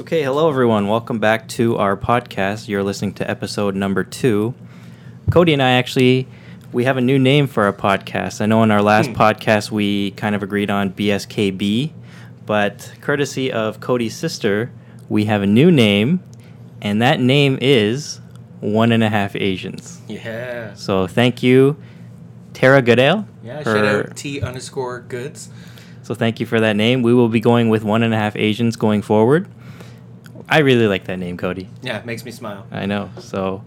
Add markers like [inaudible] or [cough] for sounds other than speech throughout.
Okay, hello everyone. Welcome back to our podcast. You're listening to episode number two. Cody and I actually we have a new name for our podcast. I know in our last Hmm. podcast we kind of agreed on BSKB, but courtesy of Cody's sister, we have a new name, and that name is One and a Half Asians. Yeah. So thank you, Tara Goodale. Yeah, shout out T underscore goods. So thank you for that name. We will be going with One and a Half Asians going forward. I really like that name, Cody. Yeah, it makes me smile. I know. So,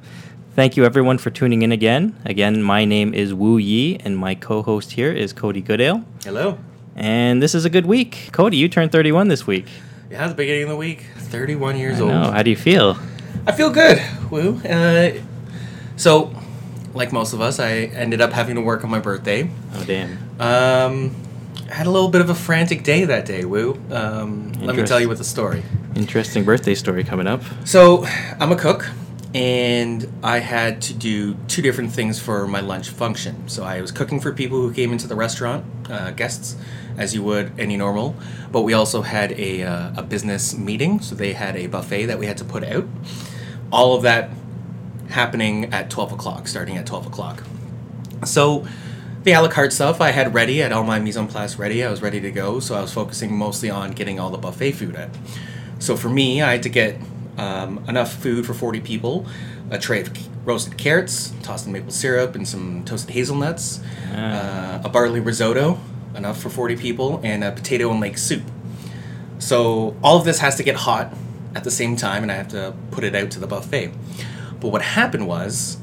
thank you everyone for tuning in again. Again, my name is Wu Yi, and my co-host here is Cody Goodale. Hello. And this is a good week. Cody, you turned 31 this week. Yeah, the beginning of the week. 31 years I old. know. How do you feel? I feel good. Woo. Uh, so, like most of us, I ended up having to work on my birthday. Oh, damn. Um, had a little bit of a frantic day that day, Woo. Um, let me tell you what the story. Interesting birthday story coming up. So, I'm a cook, and I had to do two different things for my lunch function. So, I was cooking for people who came into the restaurant, uh, guests, as you would any normal. But we also had a, uh, a business meeting, so they had a buffet that we had to put out. All of that happening at 12 o'clock, starting at 12 o'clock. So, the a la carte stuff I had ready, I had all my mise en place ready, I was ready to go, so I was focusing mostly on getting all the buffet food out. So for me, I had to get um, enough food for 40 people, a tray of roasted carrots, tossed in maple syrup, and some toasted hazelnuts, uh, a barley risotto, enough for 40 people, and a potato and lake soup. So all of this has to get hot at the same time, and I have to put it out to the buffet. But what happened was,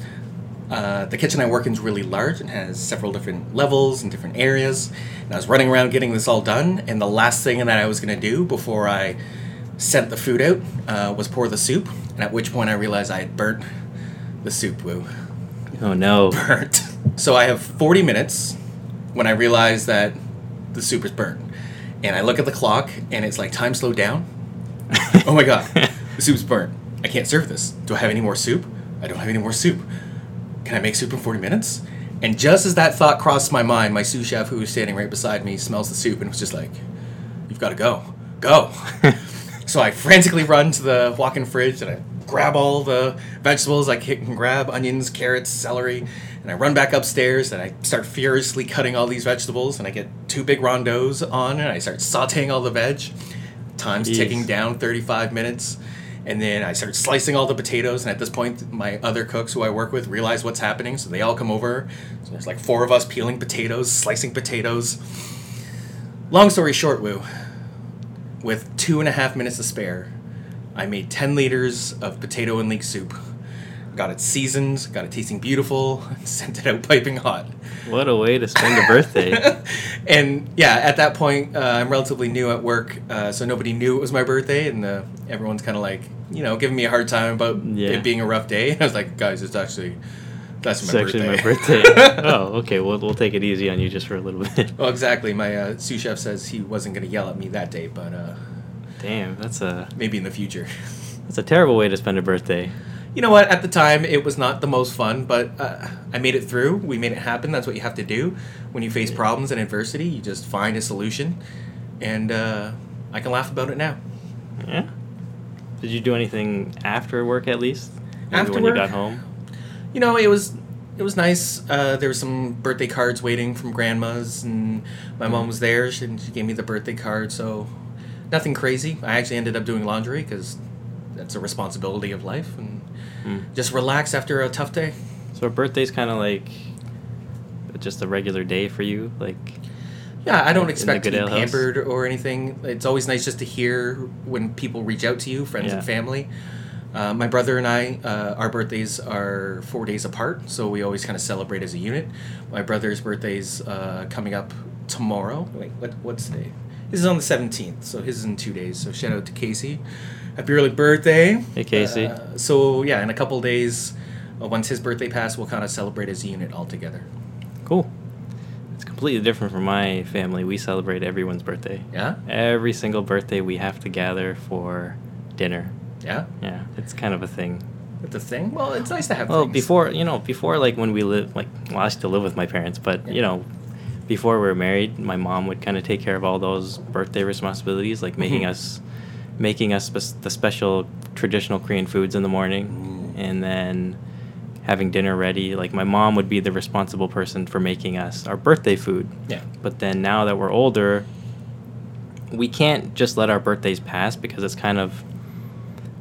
uh, the kitchen I work in is really large and has several different levels and different areas. And I was running around getting this all done, and the last thing that I was going to do before I sent the food out uh, was pour the soup. And at which point I realized I had burnt the soup. Woo, Oh, no. [laughs] burnt. So I have 40 minutes when I realize that the soup is burnt. And I look at the clock, and it's like time slowed down. [laughs] oh my god, the soup's burnt. I can't serve this. Do I have any more soup? I don't have any more soup. Can I make soup in 40 minutes? And just as that thought crossed my mind, my sous chef, who was standing right beside me, smells the soup and was just like, You've got to go. Go. [laughs] so I frantically run to the walk in fridge and I grab all the vegetables I can grab onions, carrots, celery. And I run back upstairs and I start furiously cutting all these vegetables. And I get two big rondos on and I start sauteing all the veg. Time's Jeez. ticking down 35 minutes. And then I start slicing all the potatoes. And at this point, my other cooks who I work with realize what's happening. So they all come over. So there's like four of us peeling potatoes, slicing potatoes. Long story short, Woo, with two and a half minutes to spare, I made 10 liters of potato and leek soup. Got it seasoned, got it tasting beautiful, and [laughs] sent it out piping hot. What a way to spend a birthday. [laughs] and yeah, at that point, uh, I'm relatively new at work, uh, so nobody knew it was my birthday, and uh, everyone's kind of like, you know, giving me a hard time about Yeah. it being a rough day. [laughs] I was like, guys, it's actually that's It's my actually my birthday. birthday. oh, okay. We'll, we'll take it easy on you just for a little bit. well, exactly. My uh, sous chef says he wasn't going to yell at me that day, but uh, Damn, that's a maybe in the future. that's a terrible way to spend a birthday. You know what? At the time, it was not the most fun, but uh, I made it through. We made it happen. That's what you have to do when you face problems and adversity. You just find a solution, and uh, I can laugh about it now. Yeah. Did you do anything after work at least? Maybe After when you got home? You know, it was it was nice. Uh, there were some birthday cards waiting from grandma's, and my mom was there. She, she gave me the birthday card, so nothing crazy. I actually ended up doing laundry because that's a responsibility of life, and Hmm. just relax after a tough day. So a birthday's kind of like just a regular day for you, like Yeah, I don't expect to be house? pampered or anything. It's always nice just to hear when people reach out to you, friends Yeah. and family. Uh, my brother and I, uh, our birthdays are four days apart, so we always kind of celebrate as a unit. My brother's birthday's uh, coming up tomorrow. Wait, what, what's today? This is on the 17th, so his is in two days. So shout out to Casey. Happy early birthday. Hey, Casey. Uh, so, yeah, in a couple days, uh, once his birthday passed, we'll kind of celebrate as a unit all together. cool. It's completely different from my family. We celebrate everyone's birthday. Yeah? Every single birthday, we have to gather for dinner. Yeah? Yeah, it's kind of a thing. It's a thing? Well, it's nice to have Well, things. before you know, before like when we live, like well, I still live with my parents, but you know, before we were married, my mom would kind of take care of all those birthday responsibilities, like making Mhm. us making us spe- the special traditional Korean foods in the morning, and then having dinner ready. Like my mom would be the responsible person for making us our birthday food. Yeah. But then now that we're older, we can't just let our birthdays pass because it's kind of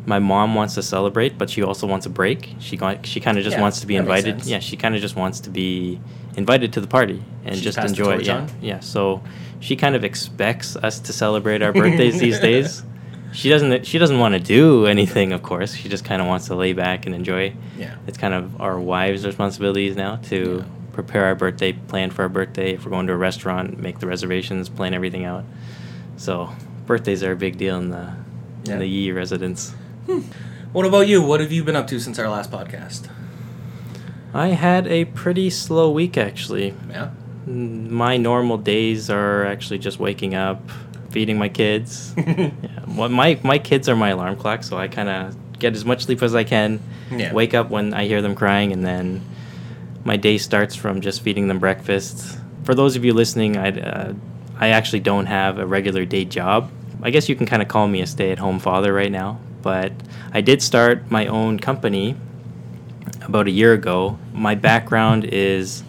my mom wants to celebrate, but she also wants a break. She got, she kind of just Yeah, wants to be invited. Yeah, she kind of just wants to be invited to the party and just enjoy it. Yeah, on? yeah. So she kind of expects us to celebrate our [laughs] birthdays these days. She doesn't. She doesn't want to do anything, of course. She just kind of wants to lay back and enjoy. Yeah. It's kind of our wives' responsibilities now to Yeah. prepare our birthday, plan for our birthday. If we're going to a restaurant, make the reservations, plan everything out. So birthdays are a big deal in the Yeah. in the Yi residence. Hmm. What about you? What have you been up to since our last podcast? I had a pretty slow week actually. Yeah. My normal days are actually just waking up, feeding my kids. [laughs] yeah, well, my my kids are my alarm clock, so I kind of get as much sleep as I can. Yeah. Wake up when I hear them crying, and then my day starts from just feeding them breakfast. For those of you listening, I uh, I actually don't have a regular day job. I guess you can kind of call me a stay-at-home father right now. But I did start my own company about a year ago. My background is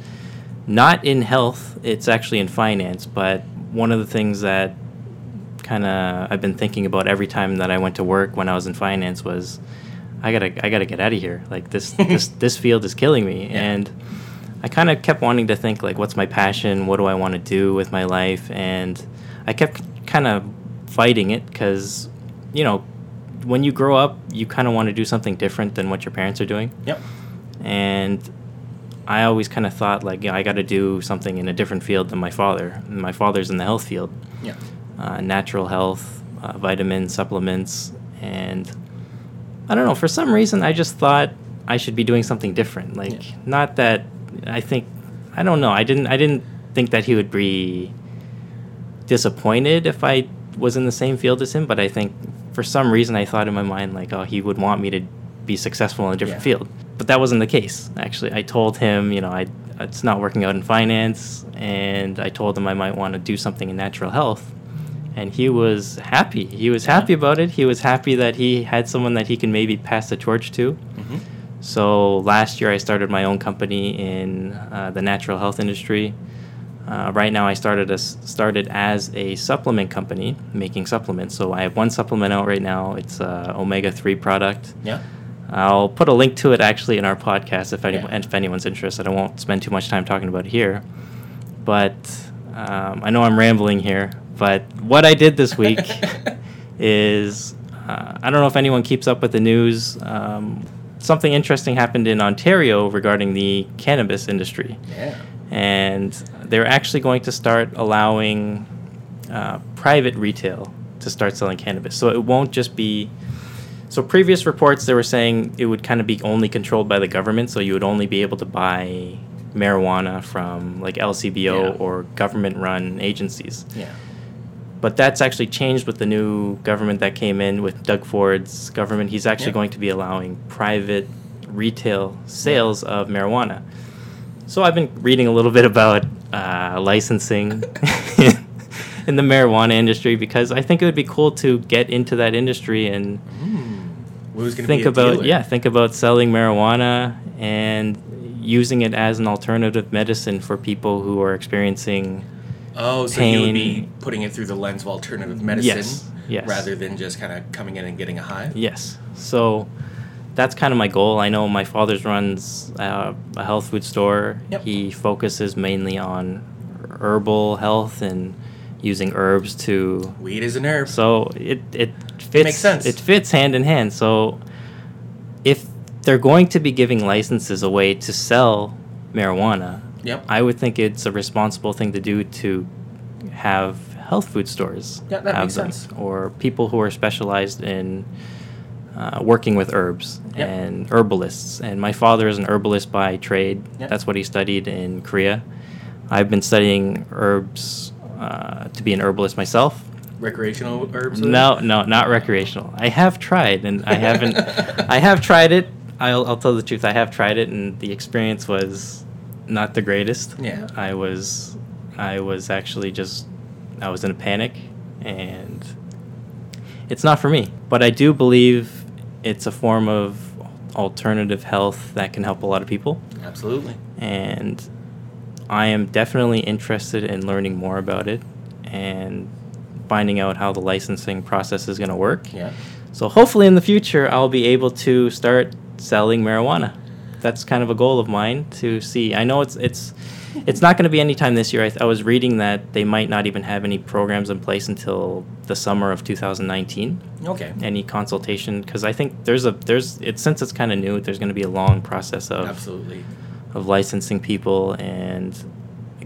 not in health, it's actually in finance, but one of the things that kind of I've been thinking about every time that I went to work when I was in finance was I got to I got to get out of here. Like this [laughs] this this field is killing me Yeah. and I kind of kept wanting to think like what's my passion? What do I want to do with my life? And I kept kind of fighting it cuz you know, when you grow up, you kind of want to do something different than what your parents are doing Yep. and I always kind of thought like yeah, I got to do something in a different field than my father. My father's in the health field, Yeah. Uh, natural health, uh, vitamins, supplements, and I don't know. For some reason, I just thought I should be doing something different. Like Yeah. not that I think I don't know. I didn't I didn't think that he would be disappointed if I was in the same field as him, but I think for some reason I thought in my mind like, oh, he would want me to be successful in a different Yeah. field. But that wasn't the case. Actually, I told him, you know, I it's not working out in finance, and I told him I might want to do something in natural health. And he was happy. He was happy about it. He was happy that he had someone that he can maybe pass the torch to. hmm So last year I started my own company in uh, the natural health industry. Uh, right now I started as started as a supplement company making supplements. So I have one supplement out right now. It's a omega three product. Yeah. I'll put a link to it actually in our podcast if, any, Yeah. if anyone's interested. I won't spend too much time talking about it here. But um, I know I'm rambling here. But what I did this week [laughs] is uh, I don't know if anyone keeps up with the news. Um, something interesting happened in Ontario regarding the cannabis industry. Yeah. And they're actually going to start allowing uh, private retail to start selling cannabis. So it won't just be. So previous reports they were saying it would kind of be only controlled by the government, so you would only be able to buy marijuana from like LCBO Yeah. or government-run agencies. Yeah. But that's actually changed with the new government that came in with Doug Ford's government. He's actually Yeah. going to be allowing private retail sales of marijuana. So I've been reading a little bit about uh, licensing [laughs] in the marijuana industry because I think it would be cool to get into that industry and to think about dealer? yeah think about selling marijuana and using it as an alternative medicine for people who are experiencing Oh, so you would be putting it through the lens of alternative medicine Yes, yes. rather than just kind of coming in and getting a high? Yes. So that's kind of my goal. I know my father's runs uh, a health food store. Yep. He focuses mainly on herbal health and using herbs to. Weed is an herb. So it it fits. Makes sense. It fits hand in hand. So if they're going to be giving licenses away to sell marijuana, Yep. I would think it's a responsible thing to do to have health food stores. Yeah, that have makes them, sense. Or people who are specialized in uh, working with herbs Yep. and herbalists. And my father is an herbalist by trade. Yep. That's what he studied in Korea. I've been studying herbs uh, to be an herbalist myself. Recreational herbs? No, no, not recreational. I have tried, and I haven't. [laughs] I have tried it. I'll, I'll tell the truth. I have tried it, and the experience was not the greatest. Yeah. I was, I was actually just, I was in a panic, and it's not for me. But I do believe it's a form of alternative health that can help a lot of people. Absolutely. And I am definitely interested in learning more about it and finding out how the licensing process is going to work. Yeah. So hopefully in the future I'll be able to start selling marijuana. That's kind of a goal of mine to see. I know it's it's it's not going to be any time this year. I, th- I was reading that they might not even have any programs in place until the summer of 2019. Okay. Any consultation because I think there's a there's it's since it's kind of new. There's going to be a long process of Absolutely. of licensing people and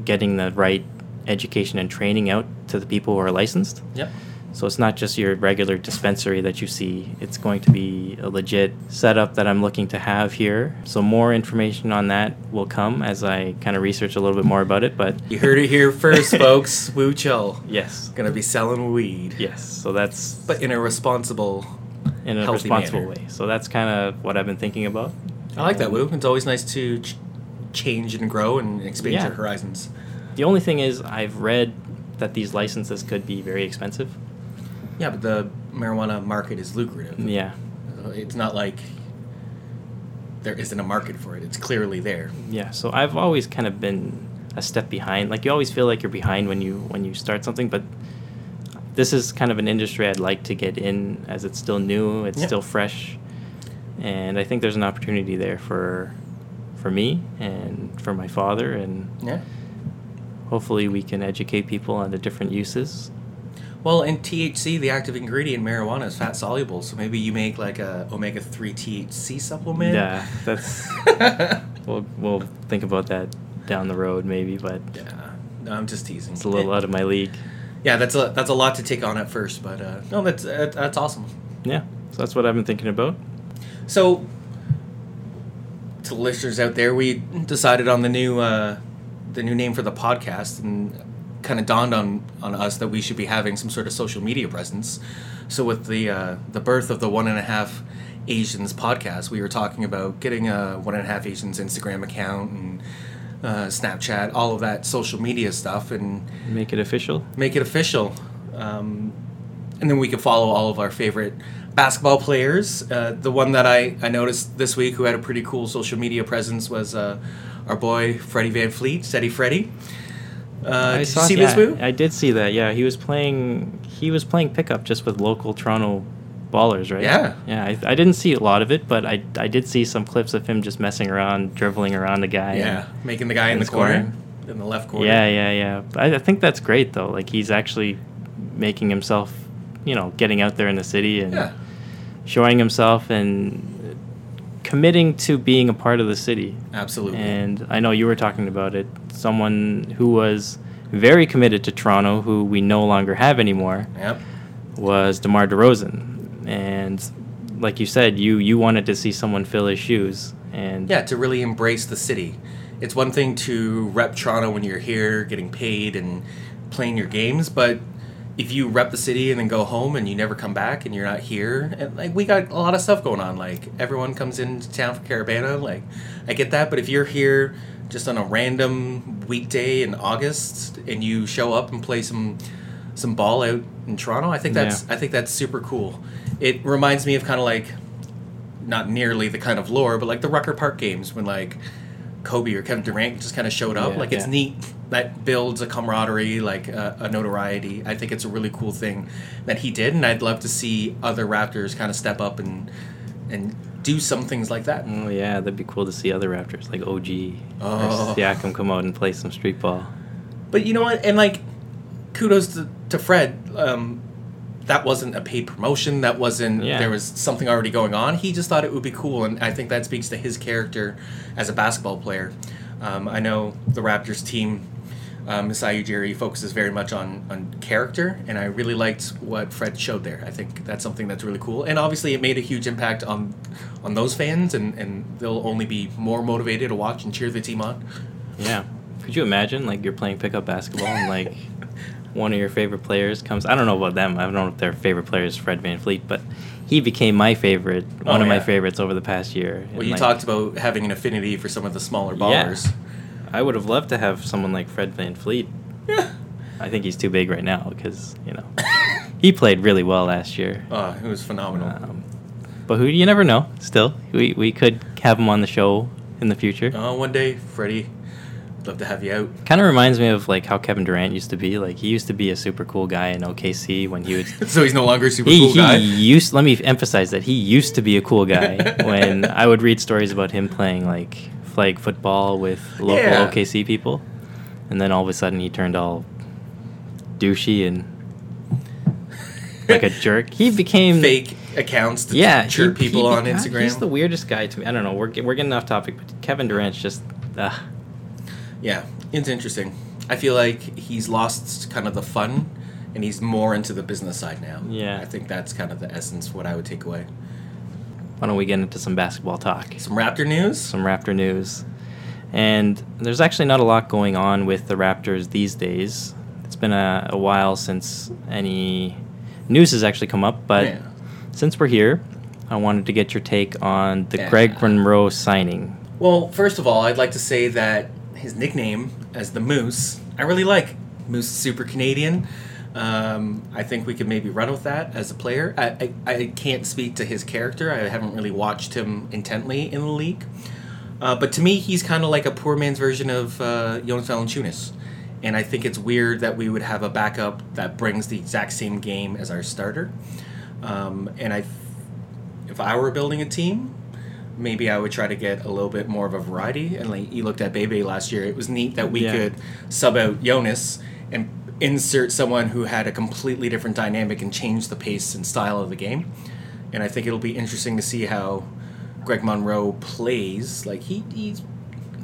getting the right education and training out to the people who are licensed. Yep. So it's not just your regular dispensary that you see. It's going to be a legit setup that I'm looking to have here. So more information on that will come as I kind of research a little bit more about it. But You heard it here first, [laughs] folks. Woo Chill. yes, Gonna be selling weed. yes. So that's But in a responsible. in a responsible manner. way. So that's kind of what I've been thinking about. I like that, Woo. It's always nice to ch- change and grow and expand Yeah. your horizons. The only thing is, I've read that these licenses could be very expensive. Yeah, but the marijuana market is lucrative. Yeah, uh, It's not like there isn't a market for it. It's clearly there. yeah. So I've always kind of been a step behind. Like you always feel like you're behind when you when you start something, but this is kind of an industry I'd like to get in as it's still new, it's Yeah. still fresh, and I think there's an opportunity there for for me and for my father, and Yeah. hopefully we can educate people on the different uses. Well, in THC, the active ingredient in marijuana, is fat soluble. So maybe you make like a omega three THC supplement. Yeah, that's [laughs] we'll we'll think about that down the road maybe, but yeah. No, I'm just teasing. it's a little out of my league. Yeah, that's a that's a lot to take on at first, but uh, no, that's uh, that's awesome. Yeah, so that's what I've been thinking about. So, to listeners out there, we decided on the new uh, the new name for the podcast, and kind of dawned on on us that we should be having some sort of social media presence. So, with the uh, the birth of the One and a Half Asians podcast, we were talking about getting a One and a Half Asians Instagram account and uh, Snapchat, all of that social media stuff, and Make it official. make it official. Um, and then we could follow all of our favorite basketball players. Uh, the one that I, I noticed this week who had a pretty cool social media presence was uh, our boy Freddie VanVleet, Steady Freddie. Uh, did you see yeah, this move? I did see that. Yeah, he was playing. He was playing pickup just with local Toronto ballers, right? Yeah. Yeah, I, I didn't see a lot of it, but I, I did see some clips of him just messing around, dribbling around the guy. yeah, and- making the guy in and the corner, scoring. in the left corner. yeah, yeah, yeah. I, I think that's great though. Like he's actually making himself, you know, getting out there in the city and Yeah. showing himself and committing to being a part of the city. absolutely. And I know you were talking about it. Someone who was very committed to Toronto, who we no longer have anymore, yep. was DeMar DeRozan. And like you said, you you wanted to see someone fill his shoes. And Yeah, to really embrace the city. It's one thing to rep Toronto when you're here, getting paid and playing your games, but if you rep the city and then go home and you never come back and you're not here, and like we got a lot of stuff going on. Like everyone comes into town for Caribana, like I get that, but if you're here just on a random weekday in August and you show up and play some some ball out in Toronto, I think that's Yeah. I think that's super cool. It reminds me of kind of like not nearly the kind of lore, but like the Rucker Park games when like Kobe or Kevin Durant just kind of showed up. Yeah, like it's yeah. neat. That builds a camaraderie, like a, a notoriety. I think it's a really cool thing that he did, and I'd love to see other Raptors kind of step up and and do some things like that. oh yeah, that'd be cool to see other Raptors like OG Oh. or Siakam come out and play some street ball. But you know what? And like, kudos to, to Fred. Um, that wasn't a paid promotion. That wasn't. Yeah. There was something already going on. He just thought it would be cool, and I think that speaks to his character as a basketball player. Um, I know the Raptors team. Um, Ujiri focuses very much on, on character, and I really liked what Fred showed there. I think that's something that's really cool, and obviously it made a huge impact on on those fans, and, and they'll only be more motivated to watch and cheer the team on. Yeah. Could you imagine like you're playing pickup basketball and like [laughs] one of your favorite players comes I don't know about them. I don't know if their favorite player is Fred VanVleet, but he became my favorite, one Oh, of my favorites over the past year. Well, And, you like, talked about having an affinity for some of the smaller Yeah. I would have loved to have someone like Fred VanVleet. Yeah. I think he's too big right now because, you know. he played really well last year. Uh, it was phenomenal. Um, but who you never know. Still, we we could have him on the show in the future. Uh, one day, Freddie, love to have you out. Kind of reminds me of like how Kevin Durant used to be. Like he used to be a super cool guy in OKC when he was. [laughs] so he's no longer a super he, cool he guy. used. Let me emphasize that he used to be a cool guy [laughs] when I would read stories about him playing like flag football with local Yeah. OKC people, and then all of a sudden he turned all douchey and [laughs] like a jerk. He became Fake accounts to yeah, chirp he- people he on beca- Instagram. He's the weirdest guy to me. I don't know. We're we're getting off topic, but Kevin Durant's just. Uh, Yeah, it's interesting. I feel like he's lost kind of the fun, and he's more into the business side now. Yeah. I think that's kind of the essence what I would take away. Why don't we get into some basketball talk? Some Raptor news. Some Raptor news, and there's actually not a lot going on with the Raptors these days. It's been a, a while since any news has actually come up, but Yeah. since we're here, I wanted to get your take on the Yeah. Greg Monroe signing. Well, first of all, I'd like to say that his nickname as the Moose, I really like. Moose super Canadian. Um, I think we could maybe run with that as a player. I, I, I can't speak to his character. I haven't really watched him intently in the league. Uh, but to me, he's kind of like a poor man's version of uh, Jonas Valanciunas. And I think it's weird that we would have a backup that brings the exact same game as our starter. Um, and I, if I were building a team, maybe I would try to get a little bit more of a variety. And like you looked at Bebe last year, it was neat that we Yeah. could sub out Jonas and insert someone who had a completely different dynamic and change the pace and style of the game. And I think it'll be interesting to see how Greg Monroe plays. Like he, he's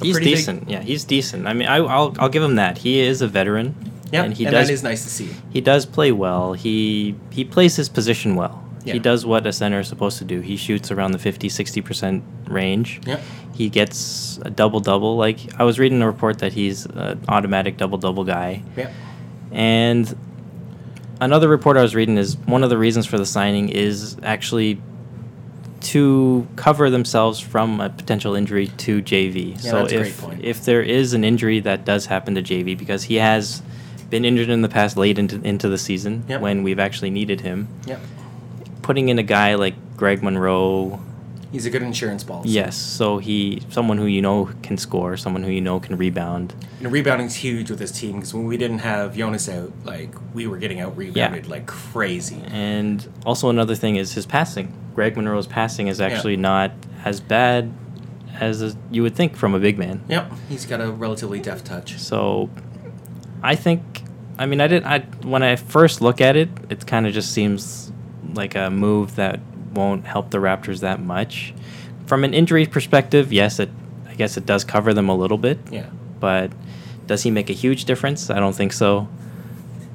He's pretty big- decent. yeah, he's decent. I mean, I, I'll I'll give him that. He is a veteran. yeah, and he and does that is nice to see. he does play well. He he plays his position well. Yeah. He does what a center is supposed to do. He shoots around the 50 60% range. Yeah. He gets a double double. Like I was reading a report that he's an automatic double double guy. Yeah. And another report I was reading is one of the reasons for the signing is actually to cover themselves from a potential injury to JV. Yeah, so that's a great if point. if there is an injury that does happen to JV because he has been injured in the past late into into the season Yep. when we've actually needed him, Yeah. putting in a guy like Greg Monroe, He's a good insurance policy. yes, so he someone who you know can score, someone who you know can rebound. And rebounding's huge with this team because when we didn't have Jonas out, like we were getting out rebounded like crazy. And also another thing is his passing. Greg Monroe's passing is actually not as bad as you would think from a big man. Yep, he's got a relatively deft touch. So I think I mean I did I when I first look at it, it kind of just seems like a move that won't help the Raptors that much. From an injury perspective, yes, it I guess it does cover them a little bit, Yeah. but does he make a huge difference? I don't think so.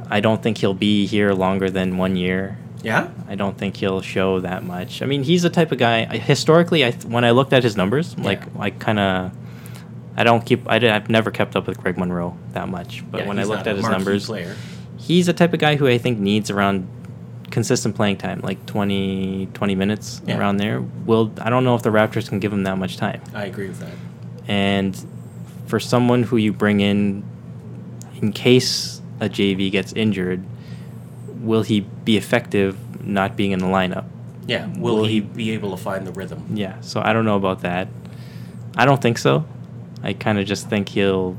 I don't think he'll be here longer than 1 year. Yeah? I don't think he'll show that much. I mean, he's the type of guy. I, historically, I when I looked at his numbers, like I kind of, I don't keep. I I've never kept up with Greg Monroe that much. But Yeah, when I looked at his numbers, player. he's the type of guy who I think needs around consistent playing time, like 20, 20 minutes Yeah. around there. Will I don't know if the Raptors can give him that much time. I agree with that. And for someone who you bring in in case a JV gets injured, will he be effective not being in the lineup? Yeah. Will, Will he he- be able to find the rhythm? Yeah, so I don't know about that. I don't think so. I kind of just think he'll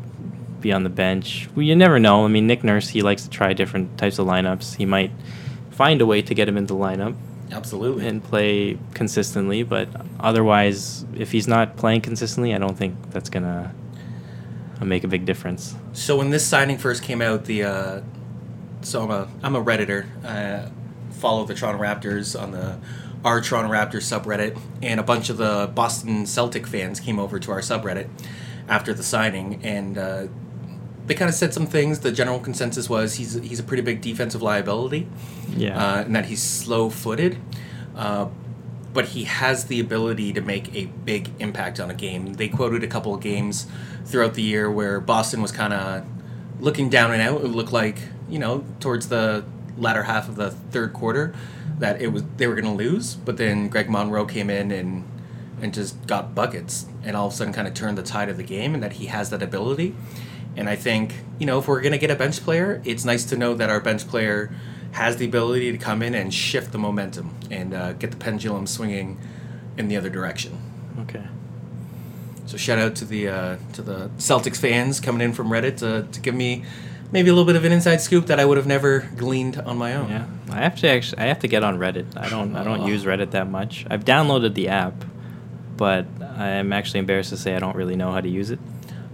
be on the bench. Well, you never know. I mean, Nick Nurse, he likes to try different types of lineups. He might find a way to get him into the lineup Absolutely. and play consistently, but otherwise, if he's not playing consistently, I don't think that's going to make a big difference. So when this signing first came out, the uh, so I'm a I'm a redditor. I follow the Toronto Raptors on the our Toronto Raptors subreddit, and a bunch of the Boston Celtic fans came over to our subreddit after the signing, and uh, they kind of said some things. The general consensus was he's he's a pretty big defensive liability, Yeah. uh, and that he's slow footed. Uh, but he has the ability to make a big impact on a game. They quoted a couple of games throughout the year where Boston was kind of looking down and out. It looked like you know towards the latter half of the third quarter that it was they were going to lose. But then Greg Monroe came in and and just got buckets, and all of a sudden kind of turned the tide of the game, and that he has that ability. And I think you know if we're going to get a bench player, it's nice to know that our bench player has the ability to come in and shift the momentum and uh, get the pendulum swinging in the other direction. Okay. So shout out to the uh, to the Celtics fans coming in from Reddit to, to give me maybe a little bit of an inside scoop that I would have never gleaned on my own. Yeah, I have to actually. I have to get on Reddit. I don't. I don't Oh. use Reddit that much. I've downloaded the app, but I'm actually embarrassed to say I don't really know how to use it.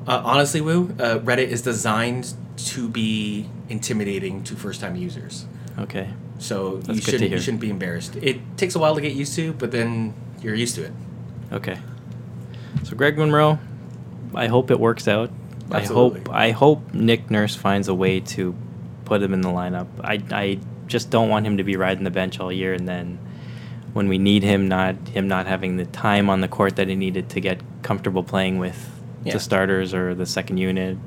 Uh, honestly, Woo, uh, Reddit is designed to be intimidating to first time users. Okay. So That's you shouldn't you shouldn't be embarrassed. It takes a while to get used to, but then you're used to it. Okay. So Greg Monroe, I hope it works out. Absolutely. I hope I hope Nick Nurse finds a way to put him in the lineup. I I just don't want him to be riding the bench all year and then when we need him not him not having the time on the court that he needed to get comfortable playing with Yeah. the starters or the second unit.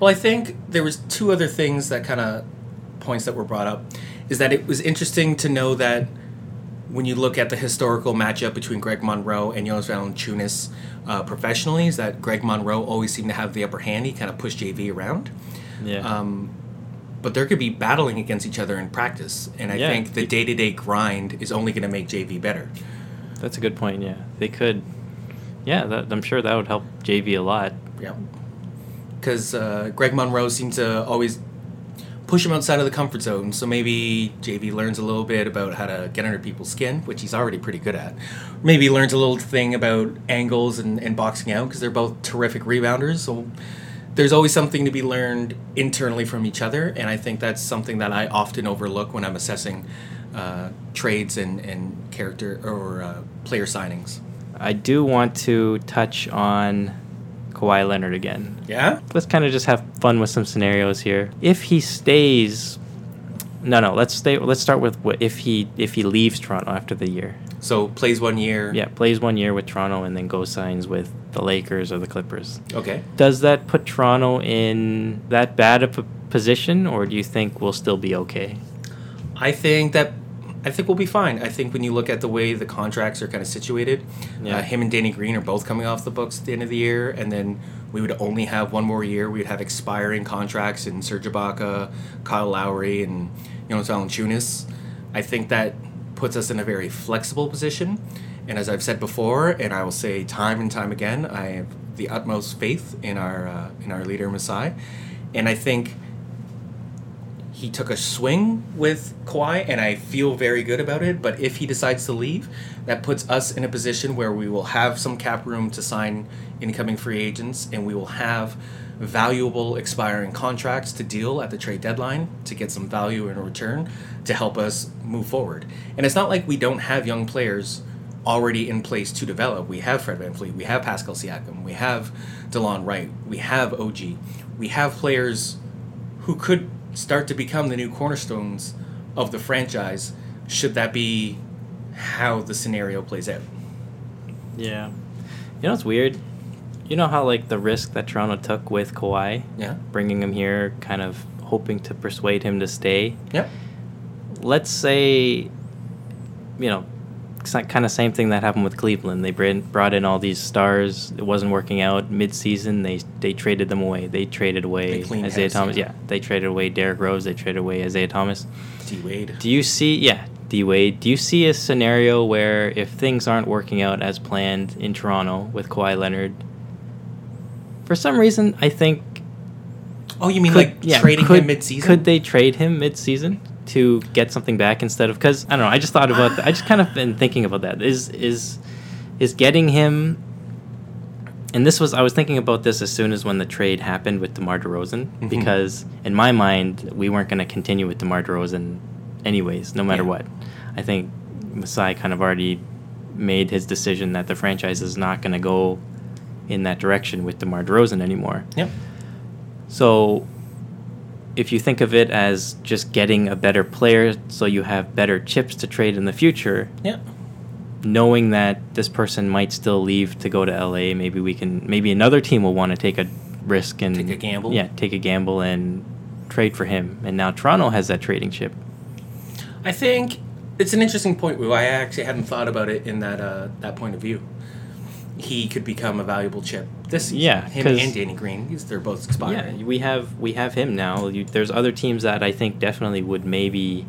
Well, I think there was two other things that kind of points that were brought up is that it was interesting to know that when you look at the historical matchup between Greg Monroe and Jonas Valanciunas uh, professionally, is that Greg Monroe always seemed to have the upper hand. He kind of pushed JV around. Yeah. Um, but they're going to be battling against each other in practice, and I Yeah. think the day to day grind is only going to make JV better. That's a good point. Yeah, they could. Yeah, that, I'm sure that would help JV a lot. Yeah. Because uh, Greg Monroe seemed to always push him outside of the comfort zone. So maybe JV learns a little bit about how to get under people's skin, which he's already pretty good at. Maybe he learns a little thing about angles and, and boxing out because they're both terrific rebounders. So there's always something to be learned internally from each other. And I think that's something that I often overlook when I'm assessing uh, trades and, and character or uh, player signings. I do want to touch on Kawhi Leonard again. Yeah? Let's kind of just have fun with some scenarios here. If he stays, no, no. Let's stay. Let's start with what if he if he leaves Toronto after the year. So plays one year. Yeah, plays one year with Toronto and then goes signs with the Lakers or the Clippers. Okay. Does that put Toronto in that bad of a position, or do you think we'll still be okay? I think that I think we'll be fine. I think when you look at the way the contracts are kind of situated, Yeah. uh, him and Danny Green are both coming off the books at the end of the year, and then we would only have one more year. We would have expiring contracts in Serge Ibaka, Kyle Lowry, and Jonas Valanciunas. I think that puts us in a very flexible position. And as I've said before, and I will say time and time again, I have the utmost faith in our uh, in our leader Masai, and I think he took a swing with Kawhi, and I feel very good about it. But if he decides to leave, that puts us in a position where we will have some cap room to sign incoming free agents, and we will have valuable expiring contracts to deal at the trade deadline to get some value in return to help us move forward. And it's not like we don't have young players already in place to develop. We have Fred VanVleet, we have Pascal Siakam, we have DeLon Wright, we have OG, we have players who could start to become the new cornerstones of the franchise should that be how the scenario plays out. Yeah. You know it's weird? You know how like the risk that Toronto took with Kawhi, Yeah. bringing him here, kind of hoping to persuade him to stay. Yeah. Let's say, you know, kind of same thing that happened with Cleveland. They brought in all these stars. It wasn't working out mid-season. They they traded them away. They traded away They Isaiah house, Thomas. yeah. Yeah, they traded away Derrick Rose. They traded away Isaiah Thomas. D Wade. Do you see? Yeah, D Wade. Do you see a scenario where if things aren't working out as planned in Toronto with Kawhi Leonard, for some reason, I think Oh, you mean could- like yeah, trading could, him mid-season? Could they trade him mid-season to get something back instead of? Because I don't know. I just thought about. I just kind of been thinking about that. Is is is getting him? And this was I was thinking about this as soon as when the trade happened with DeMar DeRozan Mhm. because in my mind we weren't going to continue with DeMar DeRozan anyways, no matter Yeah. what. I think Masai kind of already made his decision that the franchise is not going to go in that direction with DeMar DeRozan anymore. Yep. So, if you think of it as just getting a better player so you have better chips to trade in the future, Yeah. knowing that this person might still leave to go to LA, maybe we can, maybe another team will want to take a risk and Take a gamble? Yeah, take a gamble and trade for him. And now Toronto has that trading chip. I think it's an interesting point. I actually hadn't thought about it in that uh, that point of view. He could become a valuable chip this season. Yeah, him and Danny Green. They're both expiring. Yeah, we have we have him now. You, there's other teams that I think definitely would maybe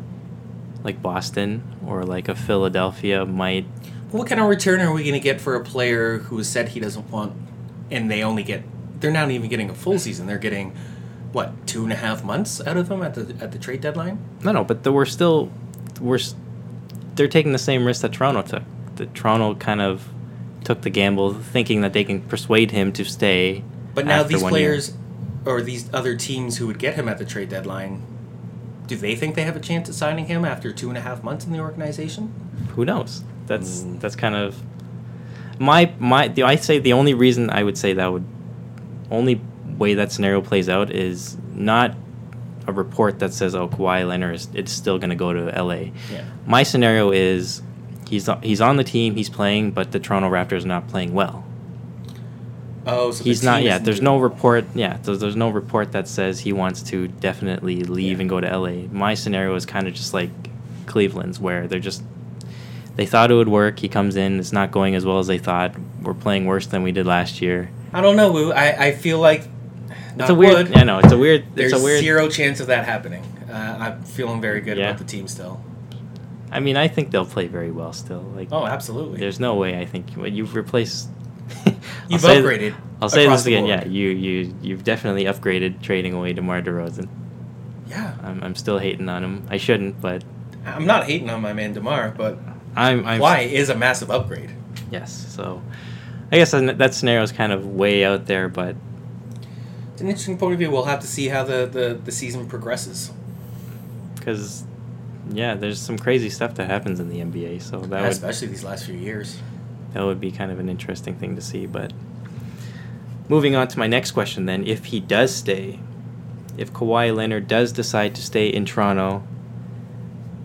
like Boston or like a Philadelphia might. What kind of return are we going to get for a player who has said he doesn't want, and they only get? They're not even getting a full season. They're getting, what, two and a half months out of them at the at the trade deadline. No, no, but the, we're still we're they're taking the same risk that Toronto took. The Toronto kind of took the gamble, thinking that they can persuade him to stay. But now these one year. players, or these other teams who would get him at the trade deadline, do they think they have a chance at signing him after two and a half months in the organization? who knows? That's Mm. that's kind of my my. The, I say the only reason I would say that would only way that scenario plays out is not a report that says oh Kawhi Leonard is it's still going to go to L.A. Yeah. My scenario is he's he's on the team, he's playing, but the Toronto Raptors are not playing well. Oh, so He's not. Yeah, there's no report. Yeah, there's, there's no report that says he wants to definitely leave Yeah. and go to LA. My scenario is kind of just like Cleveland's, where they're just they thought it would work. He comes in, it's not going as well as they thought. We're playing worse than we did last year. I don't know, Wu. I, I feel like It's a weird. Wood, I know it's a weird. there's it's a weird. zero chance of that happening. Uh, I'm feeling very good Yeah. about the team still. I mean, I think they'll play very well still. Like, Oh, absolutely. there's no way. I think well, you've replaced. [laughs] I'll You've say- upgraded. I'll say this again. Yeah, you you you've definitely upgraded trading away DeMar DeRozan. Yeah. I'm, I'm still hating on him. I shouldn't, but I'm not hating on my man Demar, but I'm. I'm why is a massive upgrade. Yes. So, I guess that that scenario is kind of way out there, but It's an interesting point of view. We'll have to see how the, the, the season progresses. because, yeah, there's some crazy stuff that happens in the NBA. So that would especially these last few years. that would be kind of an interesting thing to see. But moving on to my next question, then, if he does stay, if Kawhi Leonard does decide to stay in Toronto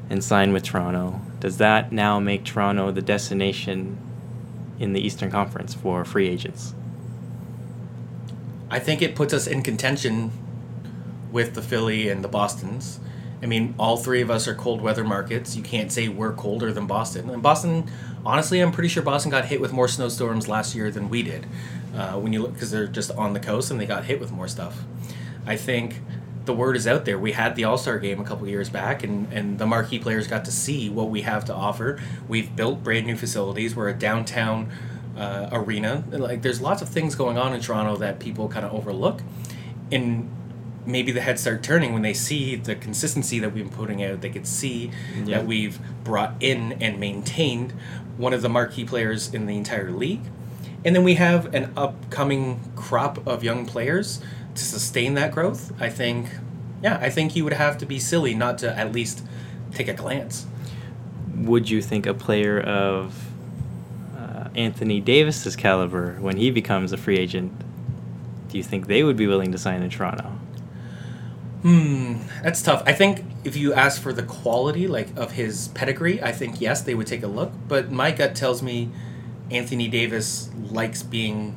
and sign with Toronto, does that now make Toronto the destination in the Eastern Conference for free agents? I think it puts us in contention with the Philly and the Boston's. I mean, all three of us are cold weather markets. You can't say we're colder than Boston. And Boston, honestly, I'm pretty sure Boston got hit with more snowstorms last year than we did. Uh, when you look, because they're just on the coast and they got hit with more stuff. I think the word is out there. We had the All Star game a couple years back, and, and the marquee players got to see what we have to offer. We've built brand new facilities. We're a downtown uh, arena. Like, there's lots of things going on in Toronto that people kind of overlook. And maybe the heads start turning when they see the consistency that we've been putting out. They could see that we've brought in and maintained one of the marquee players in the entire league. And then we have an upcoming crop of young players to sustain that growth. I think, yeah, I think you would have to be silly not to at least take a glance. would you think a player of uh, Anthony Davis's caliber, when he becomes a free agent, do you think they would be willing to sign in Toronto? Hmm, that's tough. I think if you ask for the quality, like of his pedigree, I think yes, they would take a look. But my gut tells me Anthony Davis likes being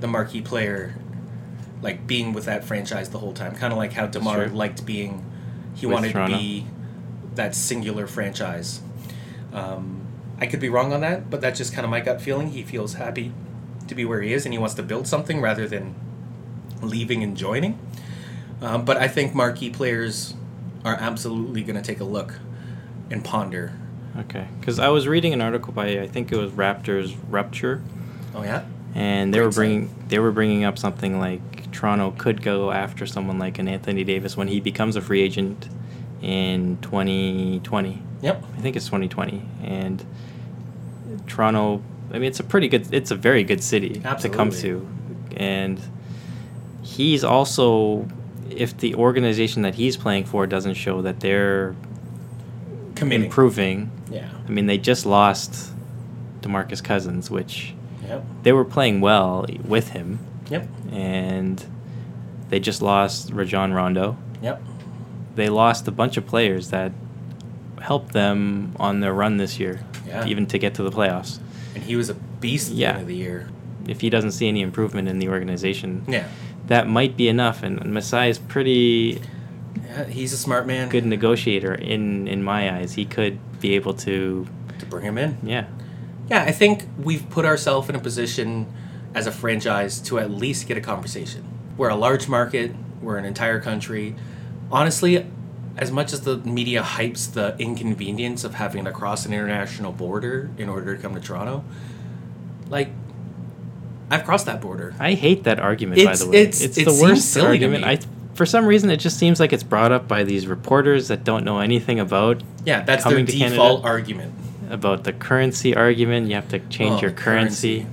the marquee player, like being with that franchise the whole time. Kind of like how Demar liked being. He With wanted Toronto. to be that singular franchise. Um, I could be wrong on that, but that's just kind of my gut feeling. He feels happy to be where he is, and he wants to build something rather than leaving and joining. Um, but I think marquee players are absolutely going to take a look and ponder. Okay, because I was reading an article by I think it was Raptors Rupture, Oh yeah, and they Great were bringing they were bringing up something like Toronto could go after someone like an Anthony Davis when he becomes a free agent in 2020. yep. I think it's 2020, and Toronto. I mean, it's a pretty good. It's a very good city to come to, and he's also, if the organization that he's playing for doesn't show that they're Committing. improving. Yeah. I mean, they just lost Demarcus Cousins, which Yep. they were playing well with him, Yep. and they just lost Rajon Rondo. Yep. They lost a bunch of players that helped them on their run this year, Yeah. even to get to the playoffs. And he was a beast at Yeah. the end of the year. If he doesn't see any improvement in the organization, Yeah. That might be enough. And Masai is pretty Yeah. He's a smart man. good negotiator in in my eyes. He could be able to, to bring him in. yeah, Yeah, I think we've put ourselves in a position as a franchise to at least get a conversation. We're a large market, we're an entire country. Honestly, as much as the media hypes the inconvenience of having to cross an international border in order to come to Toronto, like I've crossed that border. I hate that argument. It's- by the way, it's- it's, it the worst argument. me. I, for some reason, it just seems like it's brought up by these reporters that don't know anything about Yeah, that's their default Canada. argument. about the currency argument. You have to change Oh, your currency, currency.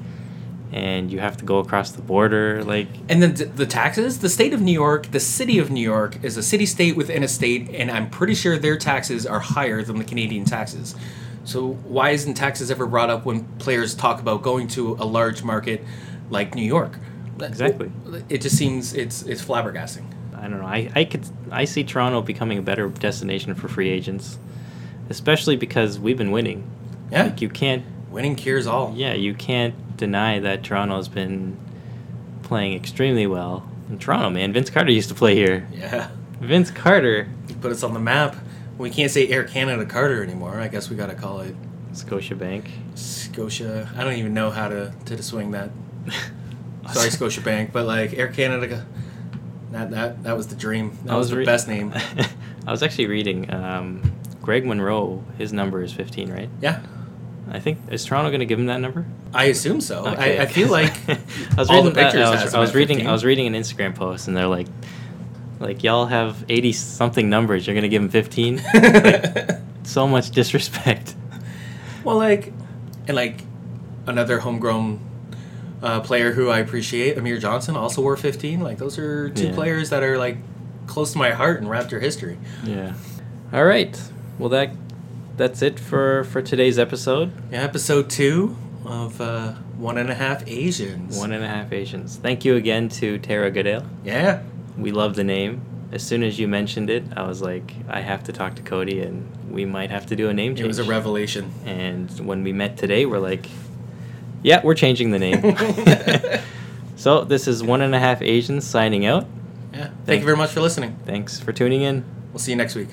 and you have to go across the border. Like, And then the taxes, the state of New York, the city of New York is a city state within a state, and I'm pretty sure their taxes are higher than the Canadian taxes. So why isn't taxes ever brought up when players talk about going to a large market like New York? Exactly. It just seems it's it's flabbergasting. I don't know. I, I could I see Toronto becoming a better destination for free agents, especially because we've been winning. Yeah, Like you can't. winning cures all. Yeah, you can't deny that Toronto's been playing extremely well. In Toronto, man, Vince Carter used to play here. Yeah, Vince Carter, You put us on the map. We can't say Air Canada Carter anymore. I guess we got to call it Scotiabank. Scotia. I don't even know how to to swing that. [laughs] Sorry, Scotia Bank, but like Air Canada, that that that was the dream. That I was, the re- best name. [laughs] I was actually reading. Um, Greg Monroe, his number is 15, right? Yeah, I think is Toronto going to give him that number? I assume so. Okay. I, I feel like [laughs] I was all reading the pictures that, I was, I was reading 15. I was reading an Instagram post and they're like like y'all have 80 something numbers you're going to give him 15 [laughs] like, so much disrespect well, like, and like another homegrown uh, player who I appreciate, Amir Johnson, also wore 15. Like those are two Yeah. players that are like close to my heart in Raptor history. yeah all right well that that's it for for today's episode Yeah, episode two of uh, One and a Half Asians. one and a half Asians thank you again to Tara Goodale Yeah. We love the name as soon as you mentioned it I was like I have to talk to Cody and we might have to do a name change It was a revelation. And when we met today, we're like, yeah, we're changing the name. [laughs] [laughs] so this is One and a Half Asians signing out. Yeah. Thank you very much for listening. Thanks for tuning in. We'll see you next week.